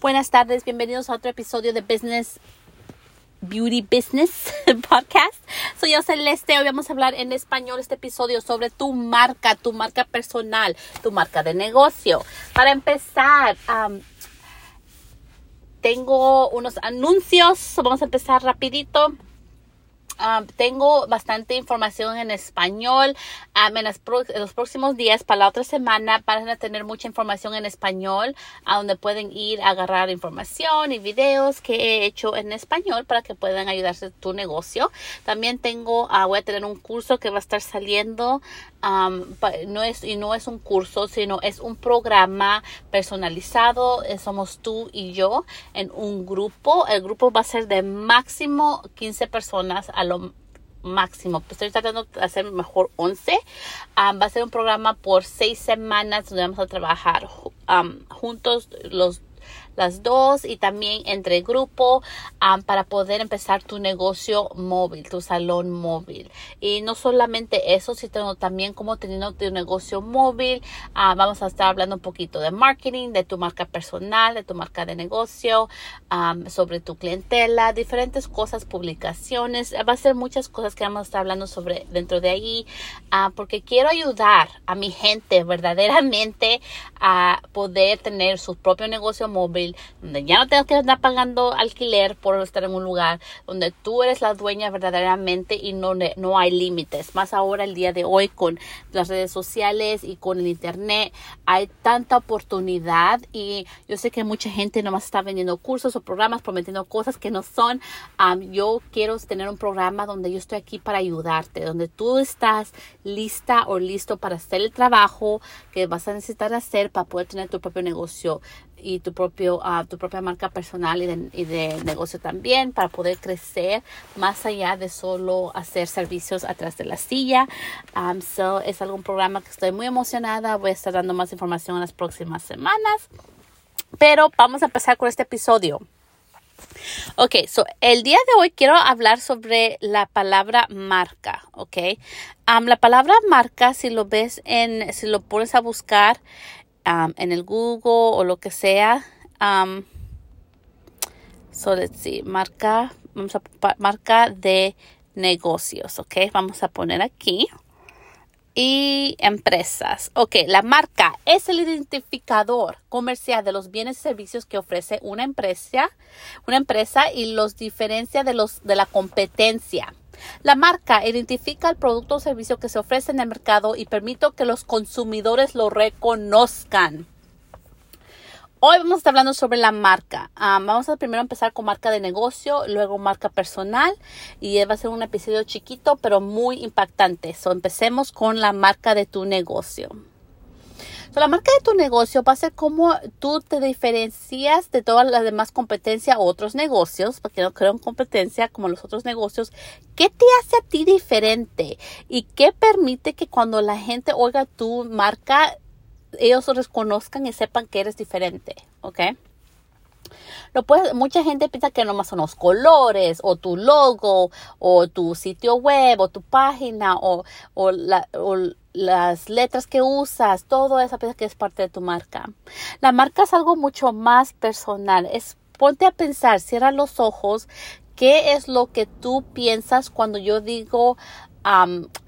Buenas tardes, bienvenidos a otro episodio de Business Beauty Business Podcast. Soy yo Celeste, hoy vamos a hablar en español este episodio sobre tu marca, tu marca personal, tu marca de negocio. Para empezar, tengo unos anuncios, vamos a empezar rapidito. Ah, tengo bastante información en español. Um, en, los próximos días, para la otra semana, van a tener mucha información en español, a donde pueden ir a agarrar información y videos que he hecho en español para que puedan ayudarse tu negocio. También tengo, uh, voy a tener un curso que va a estar saliendo no es, y no es un curso, sino es un programa personalizado. Eh, somos tú y yo en un grupo. El grupo va a ser de máximo 15 personas a lo máximo. Pues estoy tratando de hacer mejor 11. va a ser un programa por seis semanas donde vamos a trabajar juntos los las dos y también entre grupo para poder empezar tu negocio móvil, tu salón móvil. Y no solamente eso, sino también como teniendo tu negocio móvil, vamos a estar hablando un poquito de marketing, de tu marca personal, de tu marca de negocio, sobre tu clientela, diferentes cosas, publicaciones. Va a ser muchas cosas que vamos a estar hablando sobre dentro de ahí, porque quiero ayudar a mi gente verdaderamente a poder tener su propio negocio móvil donde ya no tengas que andar pagando alquiler por estar en un lugar, donde tú eres la dueña verdaderamente y no, no hay límites. Más ahora el día de hoy con las redes sociales y con el internet hay tanta oportunidad y yo sé que mucha gente nomás está vendiendo cursos o programas prometiendo cosas que no son. yo quiero tener un programa donde yo estoy aquí para ayudarte, donde tú estás lista o listo para hacer el trabajo que vas a necesitar hacer para poder tener tu propio negocio y tu propio uh, tu propia marca personal y de, y de, negocio también para poder crecer más allá de solo hacer servicios atrás de la silla. Um, so es algún programa que estoy muy emocionada. Voy a estar dando más información en las próximas semanas. Pero vamos a empezar con este episodio. Ok, so el día de hoy quiero hablar sobre la palabra marca, ok. Um, la palabra marca, si lo ves en, si lo pones a buscar Um, en el Google o lo que sea. Um, so let's see, marca, vamos a marca de negocios, ok. Vamos a poner aquí y empresas. Ok, la marca es el identificador comercial de los bienes y servicios que ofrece una empresa, una empresa y los diferencia de los de la competencia. La marca identifica el producto o servicio que se ofrece en el mercado y permite que los consumidores lo reconozcan. Hoy vamos a estar hablando sobre la marca. Ah, vamos a primero empezar con marca de negocio, luego marca personal y va a ser un episodio chiquito pero muy impactante. So, empecemos con la marca de tu negocio la marca de tu negocio va a ser cómo tú te diferencias de todas las demás competencias o otros negocios, porque no creo en competencia como los otros negocios. ¿Qué te hace a ti diferente? ¿Y qué permite que cuando la gente oiga tu marca, ellos lo reconozcan y sepan que eres diferente? ¿Ok? Lo puedes, mucha gente piensa que nomás son los colores o tu logo o tu sitio web o tu página o, o, la, o las letras que usas, todo eso que es parte de tu marca. La marca es algo mucho más personal. Es ponte a pensar, cierra los ojos, ¿qué es lo que tú piensas cuando yo digo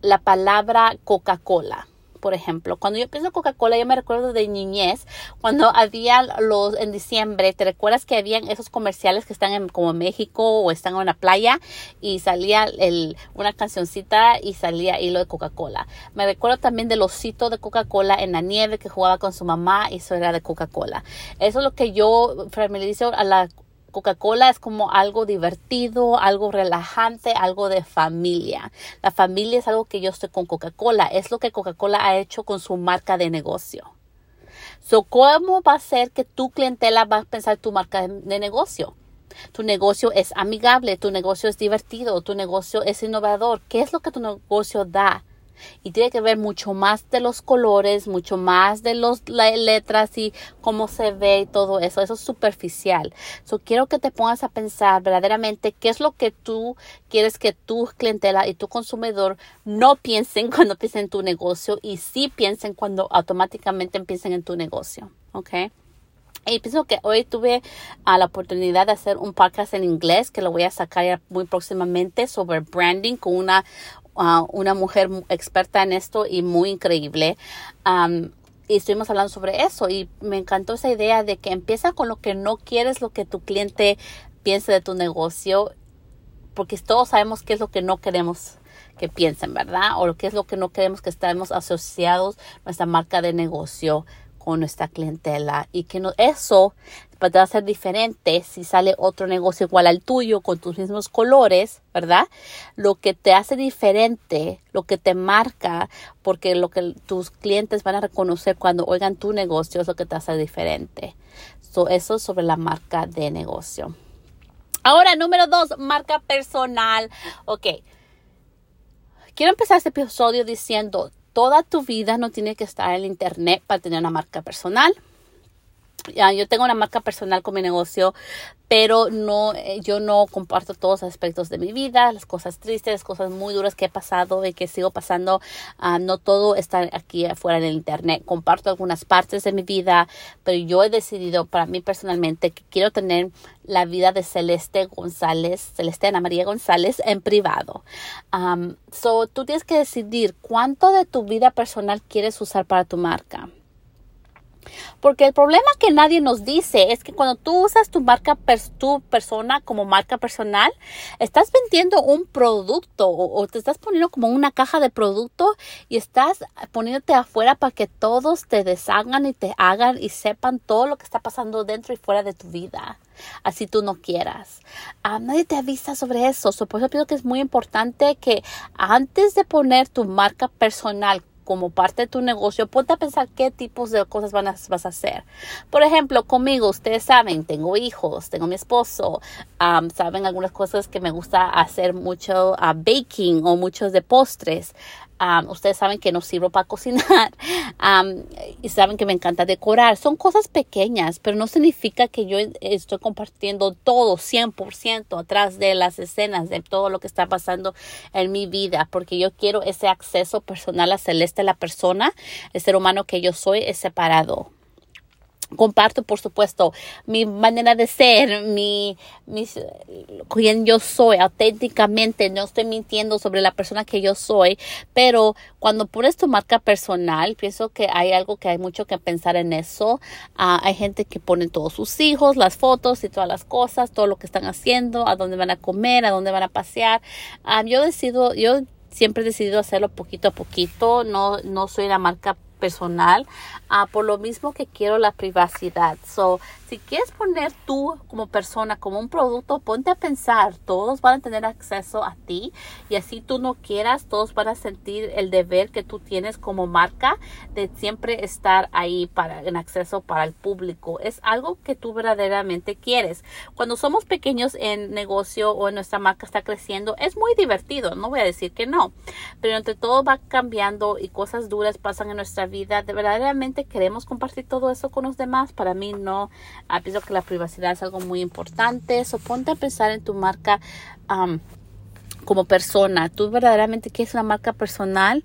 la palabra Coca-Cola? Por ejemplo. Cuando yo pienso Coca-Cola, yo me recuerdo de niñez, cuando había los, en diciembre, ¿te recuerdas que habían esos comerciales que están en como México o están en una playa y salía el, una cancioncita y salía hilo de Coca-Cola? Me recuerdo también del osito de Coca-Cola en la nieve que jugaba con su mamá y eso era de Coca-Cola. Eso es lo que yo familiarizo a la Coca-Cola es como algo divertido, algo relajante, algo de familia. La familia es algo que yo estoy con Coca-Cola. Es lo que Coca-Cola ha hecho con su marca de negocio. So, ¿Cómo va a ser que tu clientela va a pensar tu marca de negocio? Tu negocio es amigable, tu negocio es divertido, tu negocio es innovador. ¿Qué es lo que tu negocio da? Y tiene que ver mucho más de los colores, mucho más de las letras y cómo se ve y todo eso. Eso es superficial. So, quiero que te pongas a pensar verdaderamente qué es lo que tú quieres que tu clientela y tu consumidor no piensen cuando piensen en tu negocio y sí piensen cuando automáticamente empiecen en tu negocio. ¿Ok? Y pienso que hoy tuve uh, la oportunidad de hacer un podcast en inglés que lo voy a sacar muy próximamente sobre branding con una, una mujer experta en esto y muy increíble. Um, y estuvimos hablando sobre eso y me encantó esa idea de que empieza con lo que no quieres, lo que tu cliente piense de tu negocio, porque todos sabemos qué es lo que no queremos que piensen, ¿verdad? O qué es lo que no queremos que estemos asociados nuestra marca de negocio con nuestra clientela y que no, eso va a ser diferente si sale otro negocio igual al tuyo con tus mismos colores, ¿verdad? Lo que te hace diferente, lo que te marca, porque lo que tus clientes van a reconocer cuando oigan tu negocio es lo que te hace diferente. So, eso es sobre la marca de negocio. Ahora, número dos, marca personal. Ok. Quiero empezar este episodio diciendo, toda tu vida no tiene que estar en internet para tener una marca personal. Ya, yo tengo una marca personal con mi negocio, pero no, eh, yo no comparto todos los aspectos de mi vida, las cosas tristes, las cosas muy duras que he pasado y que sigo pasando. Ah, no todo está aquí afuera en el internet. Comparto algunas partes de mi vida, pero yo he decidido para mí personalmente que quiero tener la vida de Celeste González, Celeste Ana María González en privado. Um, so, tú tienes que decidir cuánto de tu vida personal quieres usar para tu marca. Porque el problema que nadie nos dice es que cuando tú usas tu marca, tu persona como marca personal, estás vendiendo un producto o, te estás poniendo como una caja de producto y estás poniéndote afuera para que todos te deshagan y te hagan y sepan todo lo que está pasando dentro y fuera de tu vida así tú no quieras. Ah, nadie te avisa sobre eso. por eso pienso que es muy importante que antes de poner tu marca personal como parte de tu negocio, ponte a pensar qué tipos de cosas van a, vas a hacer. Por ejemplo, conmigo, ustedes saben, tengo hijos, tengo mi esposo, saben algunas cosas que me gusta hacer mucho uh, baking o muchos de postres ustedes saben que no sirvo para cocinar y saben que me encanta decorar. Son cosas pequeñas, pero no significa que yo estoy compartiendo todo 100% atrás de las escenas, de todo lo que está pasando en mi vida, porque yo quiero ese acceso personal a Celeste, la persona, el ser humano que yo soy, es separado comparto, por supuesto, mi manera de ser, mi, mis, quien yo soy auténticamente. No estoy mintiendo sobre la persona que yo soy, pero cuando pones tu marca personal, pienso que hay algo que hay mucho que pensar en eso. Ah, hay gente que pone todos sus hijos, las fotos y todas las cosas, todo lo que están haciendo, a dónde van a comer, a dónde van a pasear. Ah, yo decido, yo siempre he decidido hacerlo poquito a poquito. No, no soy la marca personal, uh, por lo mismo que quiero la privacidad. So, si quieres poner tú como persona, como un producto, ponte a pensar, todos van a tener acceso a ti y así tú no quieras, todos van a sentir el deber que tú tienes como marca de siempre estar ahí para en acceso para el público. Es algo que tú verdaderamente quieres. Cuando somos pequeños en negocio o en nuestra marca está creciendo, es muy divertido, no voy a decir que no, pero entre todo va cambiando y cosas duras pasan en nuestra. De verdaderamente queremos compartir todo eso con los demás. Para mí no Ah, pienso que la privacidad es algo muy importante. So, ponte a pensar en tu marca como persona. Tú verdaderamente quieres una marca personal,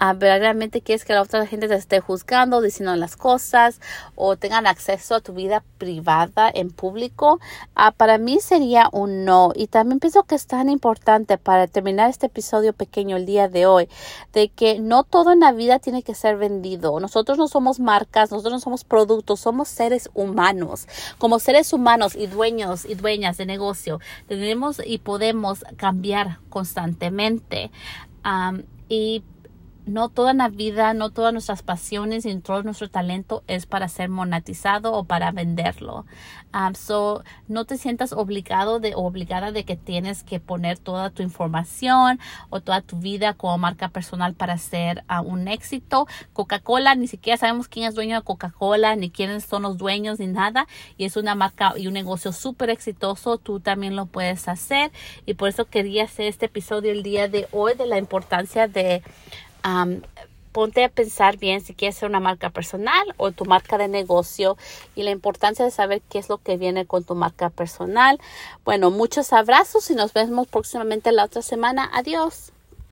uh, verdaderamente quieres que la otra gente te esté juzgando, diciendo las cosas o tengan acceso a tu vida privada en público. Uh, para mí sería un no. Y también pienso que es tan importante para terminar este episodio pequeño el día de hoy, de que no todo en la vida tiene que ser vendido. Nosotros no somos marcas, nosotros no somos productos, somos seres humanos. Como seres humanos y dueños y dueñas de negocio, tenemos y podemos cambiar constantemente. y no toda la vida, no todas nuestras pasiones y todo nuestro talento es para ser monetizado o para venderlo. Um, so, no te sientas obligado de, obligada de que tienes que poner toda tu información o toda tu vida como marca personal para ser uh, un éxito. Coca-Cola, ni siquiera sabemos quién es dueño de Coca-Cola, ni quiénes son los dueños, ni nada. Y es una marca y un negocio súper exitoso. Tú también lo puedes hacer. Y por eso quería hacer este episodio el día de hoy de la importancia de ponte a pensar bien si quieres ser una marca personal o tu marca de negocio y la importancia de saber qué es lo que viene con tu marca personal. Bueno, muchos abrazos y nos vemos próximamente la otra semana. Adiós.